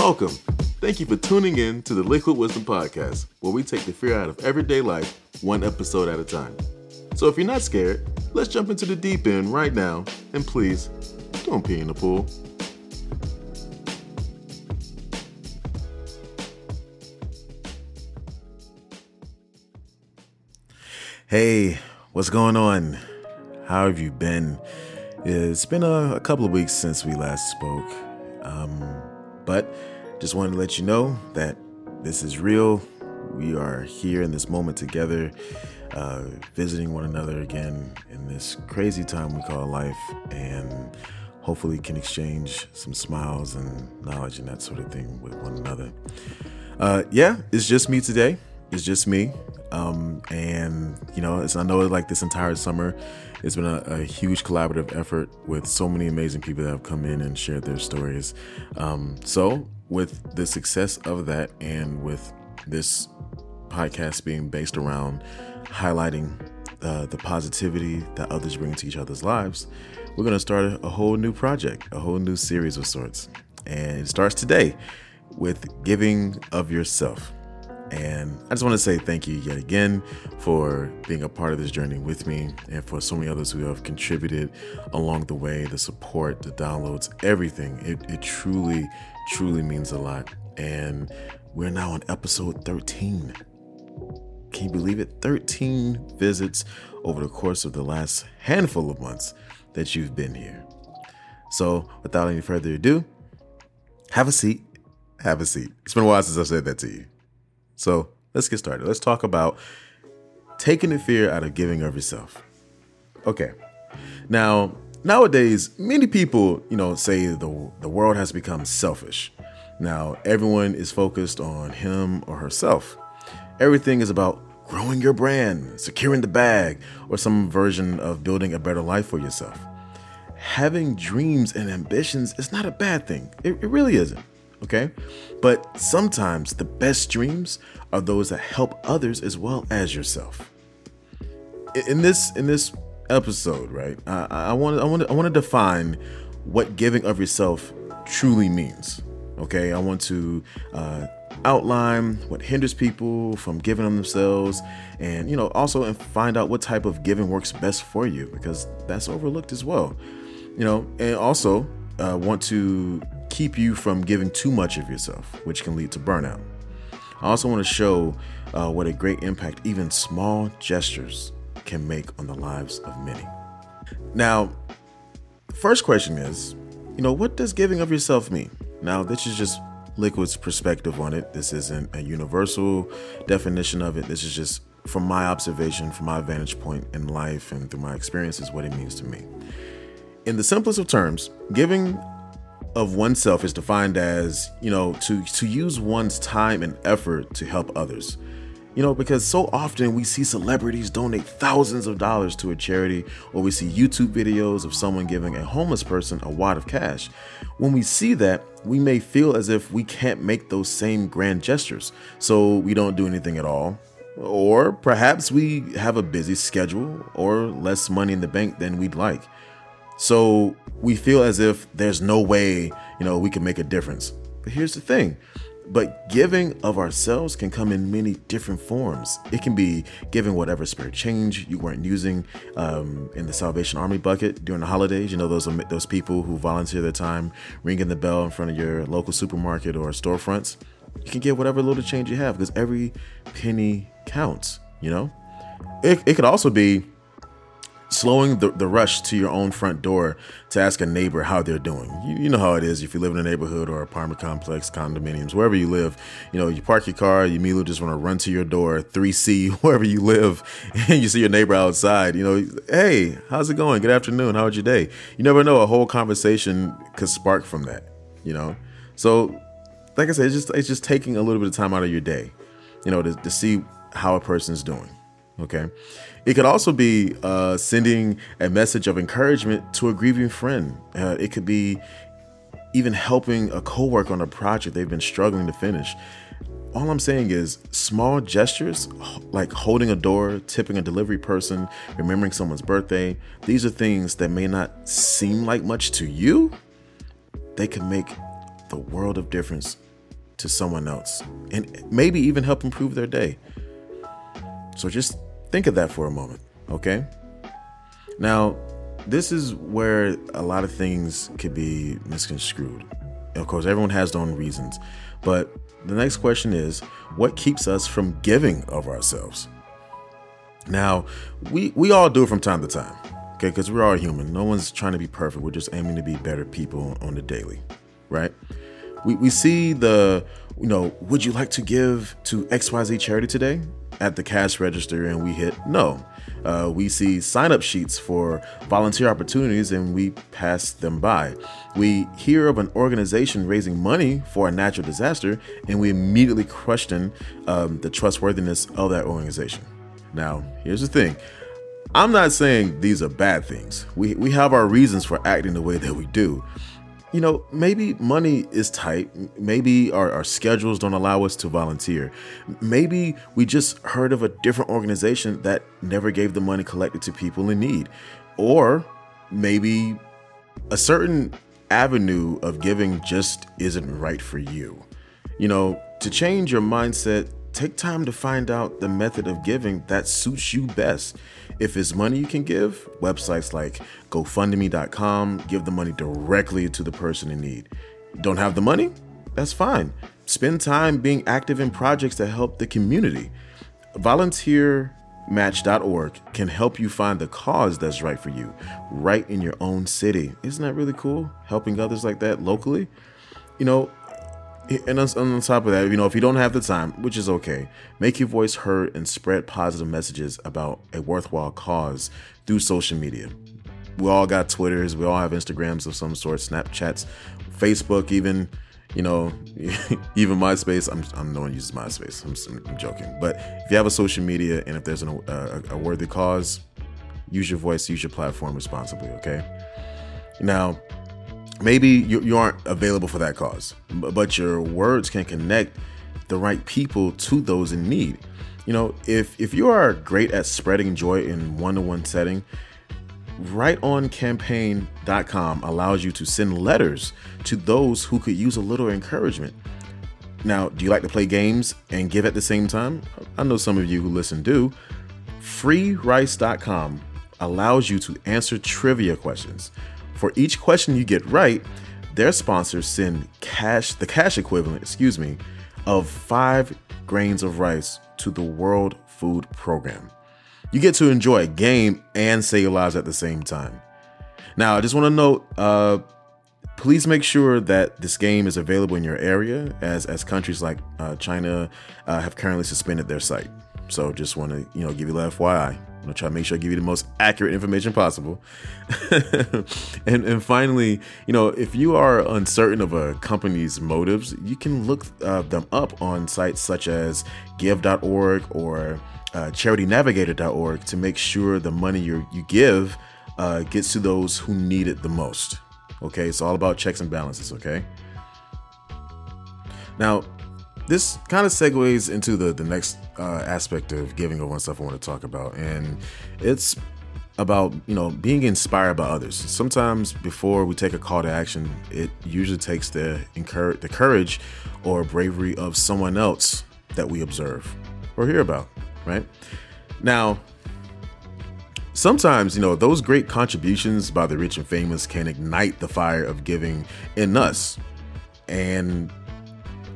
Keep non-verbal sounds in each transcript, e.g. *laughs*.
welcome. Thank you for tuning in to the Liquid Wisdom Podcast, where we take the fear out of everyday life one episode at a time. So if you're not scared, let's jump into the deep end right now, and please, don't pee in the pool. Hey, what's going on? How have you been? It's been a, a couple of weeks since we last spoke, um, but just wanted to let you know that this is real. We are here in this moment together, uh, visiting one another again in this crazy time we call life, and hopefully can exchange some smiles and knowledge and that sort of thing with one another. Uh, yeah, it's just me today. It's just me. Um, and you know, I know like this entire summer, it's been a, a, huge collaborative effort with so many amazing people that have come in and shared their stories. Um, so with the success of that, and with this podcast being based around highlighting uh, the positivity that others bring to each other's lives, we're going to start a, a whole new project, a whole new series of sorts, and it starts today with giving of yourself. And I just want to say thank you yet again for being a part of this journey with me and for so many others who have contributed along the way the support, the downloads, everything. It, it truly, truly means a lot. And we're now on episode 13. Can you believe it? 13 visits over the course of the last handful of months that you've been here. So, without any further ado, have a seat. Have a seat. It's been a while since I've said that to you. So let's get started. Let's talk about taking the fear out of giving of yourself. Okay. Now, nowadays, many people, you know, say the the world has become selfish. Now, everyone is focused on him or herself. Everything is about growing your brand, securing the bag, or some version of building a better life for yourself. Having dreams and ambitions is not a bad thing. It, it really isn't okay? But sometimes the best dreams are those that help others as well as yourself. In this in this episode, right? I, I want I want I want to define what giving of yourself truly means. Okay, I want to uh, outline what hinders people from giving of themselves, and you know also and find out what type of giving works best for you because that's overlooked as well. You know, and also uh, want to keep you from giving too much of yourself, which can lead to burnout. I also want to show uh, what a great impact even small gestures can make on the lives of many. Now, the first question is, you know, what does giving of yourself mean? Now, this is just Liquid's perspective on it. This isn't a universal definition of it. This is just from my observation, from my vantage point in life and through my experiences, what it means to me. In the simplest of terms, giving of oneself is defined as, you know, to to use one's time and effort to help others. You know, because so often we see celebrities donate thousands of dollars to a charity, or we see YouTube videos of someone giving a homeless person a wad of cash. When we see that, we may feel as if we can't make those same grand gestures, so we don't do anything at all. Or perhaps we have a busy schedule or less money in the bank than we'd like. So we feel as if there's no way, you know, we can make a difference. But here's the thing. But giving of ourselves can come in many different forms. It can be giving whatever spare change you weren't using um, in the Salvation Army bucket during the holidays. You know those those people who volunteer their time ringing the bell in front of your local supermarket or storefronts. You can give whatever little change you have because every penny counts. You know, it, it could also be slowing the, the rush to your own front door to ask a neighbor how they're doing. You, you, know how it is if you live in a neighborhood or apartment complex, condominiums, wherever you live. You know, you park your car, you immediately just want to run to your door, 3C, *laughs* wherever you live, and you see your neighbor outside. You know, hey, how's it going? Good afternoon. How was your day? You never know. A whole conversation could spark from that. You know, so like I said, it's just it's just taking a little bit of time out of your day, you know, to, to see how a person's doing. Okay. It could also be uh, sending a message of encouragement to a grieving friend. Uh, it could be even helping a coworker on a project they've been struggling to finish. All I'm saying is small gestures like holding a door, tipping a delivery person, remembering someone's birthday, these are things that may not seem like much to you. They can make the world of difference to someone else and maybe even help improve their day. So just think of that for a moment, okay? Now, this is where a lot of things could be misconstrued. Of course, everyone has their own reasons, but the next question is what keeps us from giving of ourselves? Now, we we all do it from time to time. Okay, because we're all human. No one's trying to be perfect. We're just aiming to be better people on the daily, right? We, we see the, you know, would you like to give to XYZ charity today? At the cash register, and we hit no. Uh, we see sign up sheets for volunteer opportunities and we pass them by. We hear of an organization raising money for a natural disaster and we immediately question um, the trustworthiness of that organization. Now, here's the thing I'm not saying these are bad things. We, we have our reasons for acting the way that we do. You know, maybe money is tight. Maybe our, our schedules don't allow us to volunteer. Maybe we just heard of a different organization that never gave the money collected to people in need. Or maybe a certain avenue of giving just isn't right for you. You know, to change your mindset, take time to find out the method of giving that suits you best. If it's money you can give, websites like GoFundMe.com give the money directly to the person in need. Don't have the money? That's fine. Spend time being active in projects that help the community. VolunteerMatch.org can help you find the cause that's right for you, right in your own city. Isn't that really cool? Helping others like that locally? You know, and on, top of that, you know, if you don't have the time, which is okay, make your voice heard and spread positive messages about a worthwhile cause through social media. We all got Twitters, we all have Instagrams of some sort, Snapchats, Facebook, even, you know, *laughs* even MySpace. I'm, I'm no one uses MySpace. I'm, I'm joking. But if you have a social media and if there's an, a, a worthy cause, use your voice, use your platform responsibly, okay? Now, maybe you, you aren't available for that cause, but your words can connect the right people to those in need. You know, if if you are great at spreading joy in one-to-one setting, writeoncampaign.com allows you to send letters to those who could use a little encouragement. Now, do you like to play games and give at the same time? I know some of you who listen do. Freerice.com allows you to answer trivia questions. For each question you get right, their sponsors send cash, the cash equivalent, excuse me, of five grains of rice to the World Food Program. You get to enjoy a game and save lives at the same time. Now, I just want to note, uh, please make sure that this game is available in your area, as as countries like uh, China uh, have currently suspended their site. So, just want to you know give you a FYI. I'm gonna try to make sure I give you the most accurate information possible. *laughs* and and finally, you know, if you are uncertain of a company's motives, you can look uh, them up on sites such as Give.org or uh, CharityNavigator.org to make sure the money you you give uh, gets to those who need it the most. Okay, it's all about checks and balances. Okay. Now, this kind of segues into the the next uh, aspect of giving of oneself I want to talk about, and it's about you know being inspired by others. Sometimes before we take a call to action, it usually takes the incur- the courage or bravery of someone else that we observe or hear about. Right now, sometimes you know those great contributions by the rich and famous can ignite the fire of giving in us, and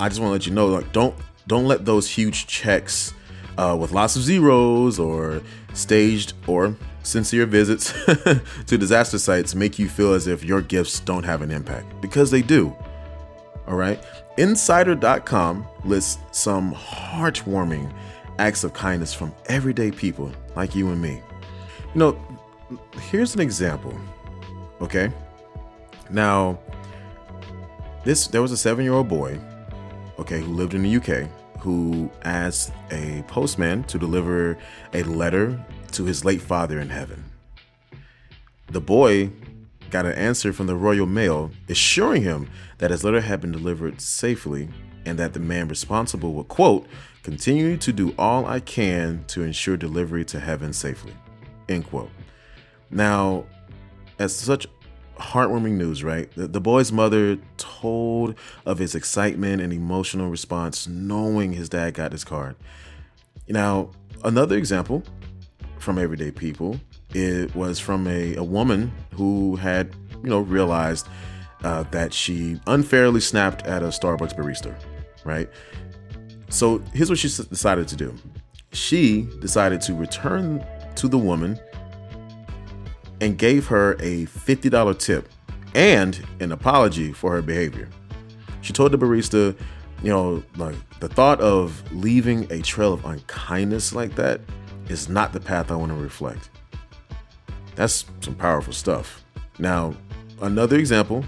I just want to let you know, like, don't don't let those huge checks uh, with lots of zeros or staged or sincere visits *laughs* to disaster sites make you feel as if your gifts don't have an impact because they do. All right. Insider.com lists some heartwarming acts of kindness from everyday people like you and me. You know, here's an example. Okay. Now, this there was a seven year old boy okay, who lived in the UK, who asked a postman to deliver a letter to his late father in heaven. The boy got an answer from the Royal Mail assuring him that his letter had been delivered safely and that the man responsible would, quote, continue to do all I can to ensure delivery to heaven safely, end quote. Now, as such heartwarming news, right? The, the, boy's mother told of his excitement and emotional response knowing his dad got his card. Now, another example from everyday people, it was from a, a woman who had, you know, realized uh, that she unfairly snapped at a Starbucks barista, right? So here's what she decided to do. She decided to return to the woman and gave her a $50 tip and an apology for her behavior. She told the barista, you know, like the thought of leaving a trail of unkindness like that is not the path I want to reflect. That's some powerful stuff. Now, another example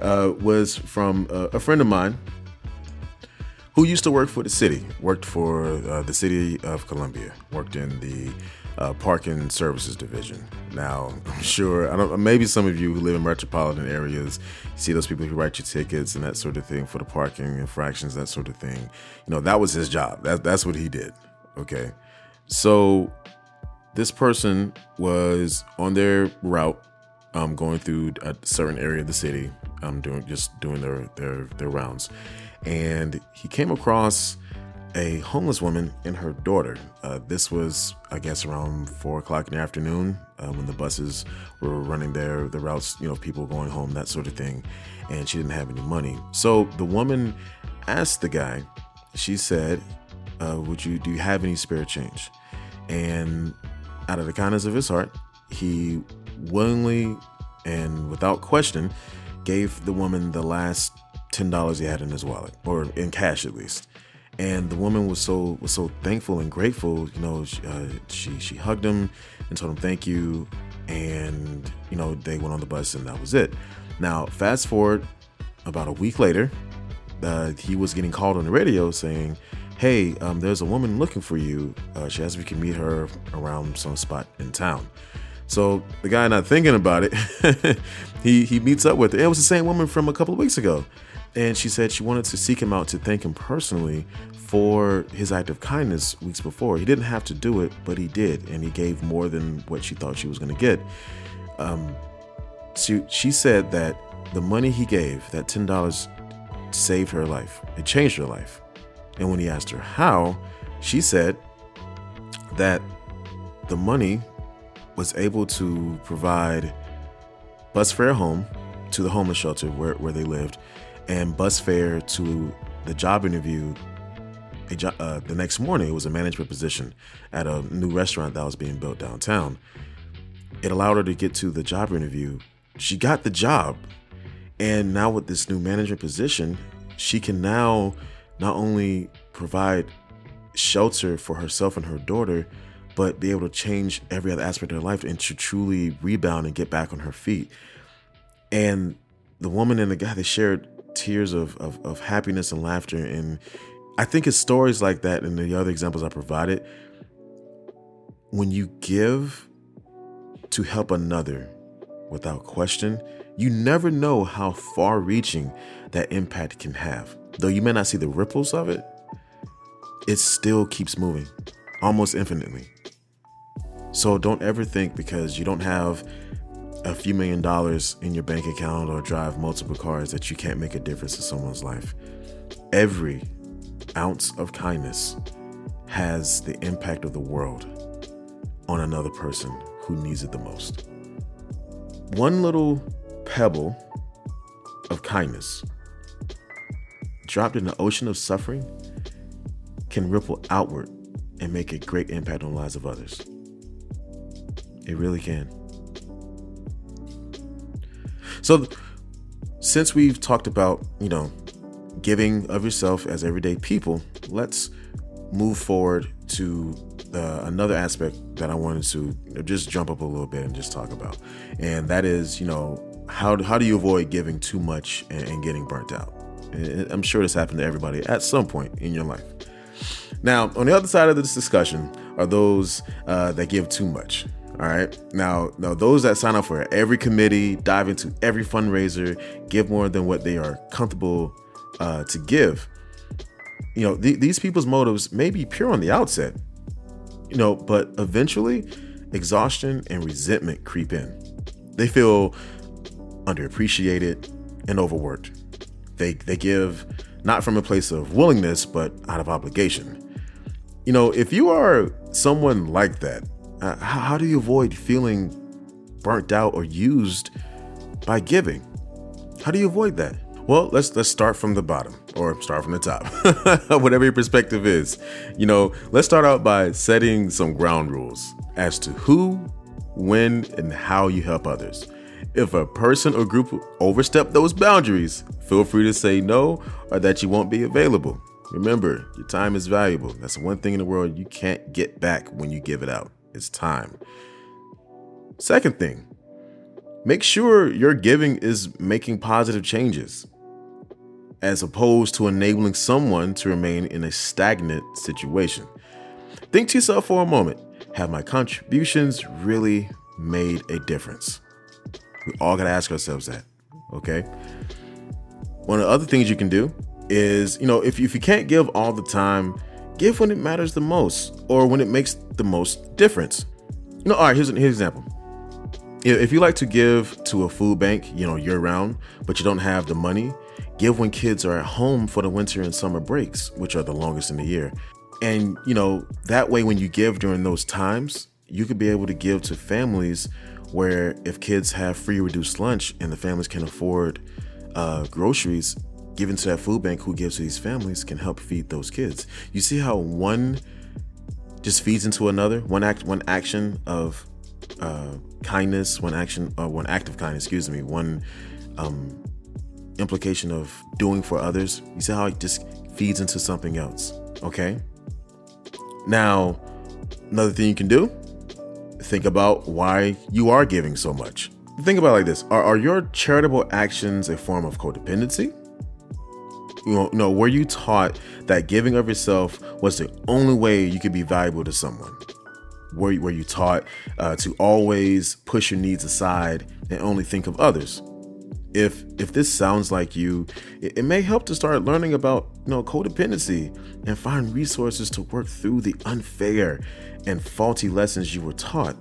uh, was from a, a, friend of mine who used to work for the city, worked for uh, the city of Columbia, worked in the uh, parking services division. Now, *laughs* I'm sure I don't. Maybe some of you who live in metropolitan areas see those people who write your tickets and that sort of thing for the parking infractions, that sort of thing. You know, that was his job. That, that's what he did. Okay, so this person was on their route, um, going through a certain area of the city, um, doing just doing their their their rounds, and he came across a homeless woman and her daughter. Uh, this was, I guess, around four o'clock in the afternoon uh, when the buses were running their the routes. You know, people going home, that sort of thing, and she didn't have any money. So the woman asked the guy. She said, uh, "Would you do you have any spare change?" And out of the kindness of his heart, he willingly and without question gave the woman the last ten dollars he had in his wallet, or in cash at least and the woman was so was so thankful and grateful. You know, she, uh, she she hugged him and told him thank you, and you know they went on the bus and that was it. Now, fast forward about a week later, uh, he was getting called on the radio saying, "Hey, um, there's a woman looking for you. Uh, she asked if we can meet her around some spot in town." So the guy not thinking about it, *laughs* he he meets up with her. It was the same woman from a couple of weeks ago. And she said she wanted to seek him out to thank him personally for his act of kindness weeks before. He didn't have to do it, but he did, and he gave more than what she thought she was going to get. Um, she, she said that the money he gave, that $10, saved her life. It changed her life. And when he asked her how, she said that the money was able to provide bus fare home to the homeless shelter where, where they lived and bus fare to the job interview jo- uh, the next morning. It was a management position at a new restaurant that was being built downtown. It allowed her to get to the job interview. She got the job. And now, with this new management position, she can now not only provide shelter for herself and her daughter, but be able to change every other aspect of her life and to truly rebound and get back on her feet. And the woman and the guy they shared tears of, of, of happiness and laughter. And I think it's stories like that and the other examples I provided. When you give to help another without question, you never know how far reaching that impact can have. Though you may not see the ripples of it, it still keeps moving almost infinitely. So don't ever think because you don't have a few million dollars in your bank account or drive multiple cars that you can't make a difference in someone's life. Every ounce of kindness has the impact of the world on another person who needs it the most. One little pebble of kindness dropped in the ocean of suffering can ripple outward and make a great impact on the lives of others. It really can. So, since we've talked about, you know, giving of yourself as everyday people, let's move forward to uh, another aspect that I wanted to just jump up a little bit and just talk about, and that is, you know, how how do you avoid giving too much and, and getting burnt out? And I'm sure this happened to everybody at some point in your life. Now, on the other side of this discussion are those uh, that give too much. All right. Now, now those that sign up for every committee, dive into every fundraiser, give more than what they are comfortable uh, to give. You know, th- these people's motives may be pure on the outset, you know, but eventually exhaustion and resentment creep in. They feel underappreciated, and overworked. They, they give not from a place of willingness, but out of obligation. You know, if you are someone like that, uh, how, how do you avoid feeling burnt out or used by giving? How do you avoid that? Well, let's let's start from the bottom or start from the top. *laughs* Whatever your perspective is. You know, let's start out by setting some ground rules as to who, when, and how you help others. If a person or group overstep those boundaries, feel free to say no or that you won't be available. Remember, your time is valuable. That's one thing in the world you can't get back when you give it out. It's time. Second thing, make sure your giving is making positive changes as opposed to enabling someone to remain in a stagnant situation. Think to yourself for a moment have my contributions really made a difference? We all got to ask ourselves that, okay? One of the other things you can do is, you know, if, if you can't give all the time, give when it matters the most or when it makes the most difference. You know, all right, here's an, here's an example. If you like to give to a food bank, you know, year round, but you don't have the money, give when kids are at home for the winter and summer breaks, which are the longest in the year. And, you know, that way when you give during those times, you could be able to give to families where if kids have free reduced lunch and the families can afford uh, groceries, given to that food bank who gives to these families can help feed those kids. You see how one just feeds into another. One act, one action of uh, kindness, one action, uh, one act of kindness. Excuse me. One um, implication of doing for others. You see how it just feeds into something else. Okay. Now, another thing you can do think about why you are giving so much. Think about like this are, are your charitable actions a form of codependency? You know, were you taught that giving of yourself was the only way you could be valuable to someone? Were, were you taught uh, to always push your needs aside and only think of others? If if this sounds like you, it, it may help to start learning about you know codependency and find resources to work through the unfair and faulty lessons you were taught.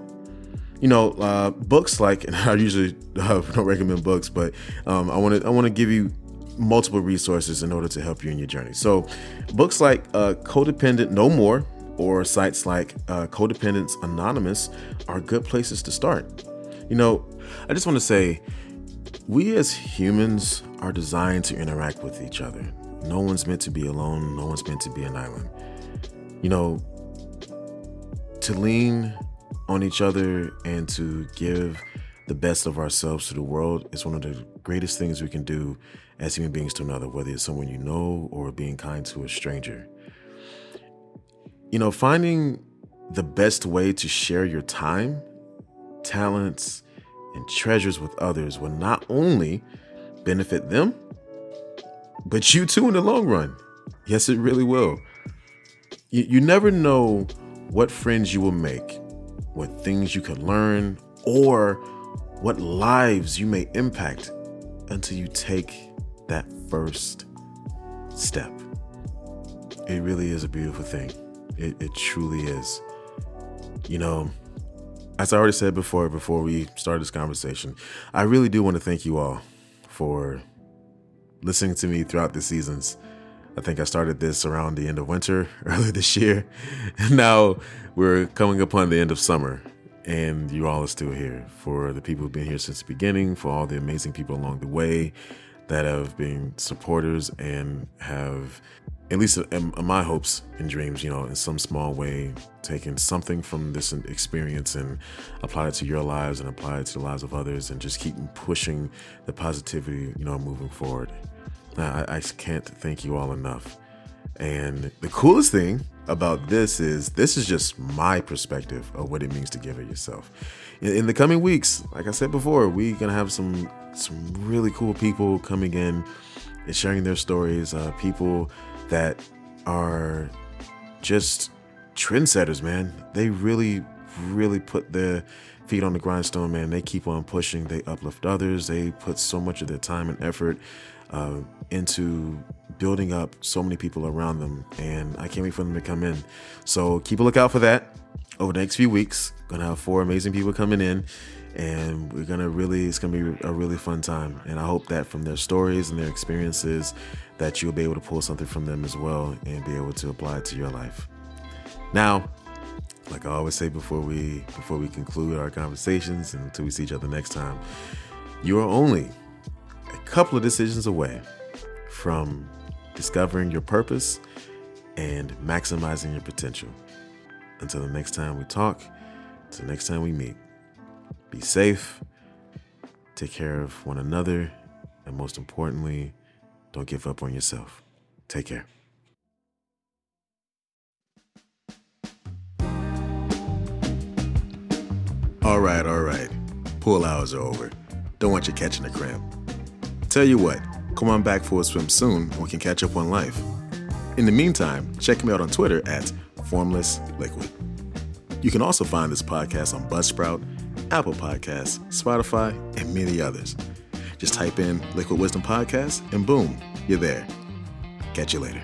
You know, uh, books like, *laughs* and I usually uh, *laughs* don't recommend books, but um, I want to I want to give you multiple resources in order to help you in your journey. So, books like uh, Codependent No More or sites like uh, Codependents Anonymous are good places to start. You know, I just want to say, we as humans are designed to interact with each other. No one's meant to be alone. No one's meant to be an island. You know, to lean on each other and to give the best of ourselves to the world is one of the greatest things we can do as human beings to another, whether it's someone you know or being kind to a stranger. You know, finding the best way to share your time, talents, and treasures with others will not only benefit them, but you too in the long run. Yes, it really will. You, you never know what friends you will make, what things you can learn, or what lives you may impact until you take that first step. It really is a beautiful thing. It, it truly is. You know, as I already said before, before we started this conversation, I really do want to thank you all for listening to me throughout the seasons. I think I started this around the end of winter *laughs* earlier this year. And *laughs* now we're coming upon the end of summer, and you all are still here. For the people who've been here since the beginning, for all the amazing people along the way that have been supporters and have, at least in my hopes and dreams, you know, in some small way, taken something from this experience and applied it to your lives and applied it to the lives of others and just keep pushing the positivity, you know, moving forward. I, I can't thank you all enough. And the coolest thing about this is this is just my perspective of what it means to give it yourself. In, in the coming weeks, like I said before, we're gonna have some some really cool people coming in and sharing their stories. Uh, people that are just trendsetters, man. They really, really put their feet on the grindstone, man. They keep on pushing. They uplift others. They put so much of their time and effort uh, into building up so many people around them, and I can't wait for them to come in. So keep a lookout for that over the next few weeks. Gonna have four amazing people coming in, and we're gonna really it's gonna be a really fun time and i hope that from their stories and their experiences that you'll be able to pull something from them as well and be able to apply it to your life now like i always say before we before we conclude our conversations and until we see each other next time you are only a couple of decisions away from discovering your purpose and maximizing your potential until the next time we talk until next time we meet be safe, take care of one another, and most importantly, don't give up on yourself. Take care. All right, all right. Pool hours are over. Don't want you catching a cramp. Tell you what, come on back for a swim soon and we can catch up on life. In the meantime, check me out on Twitter at Formless Liquid. You can also find this podcast on Buzzsprout Apple Podcasts, Spotify, and many others. Just type in Liquid Wisdom Podcast and boom, you're there. Catch you later.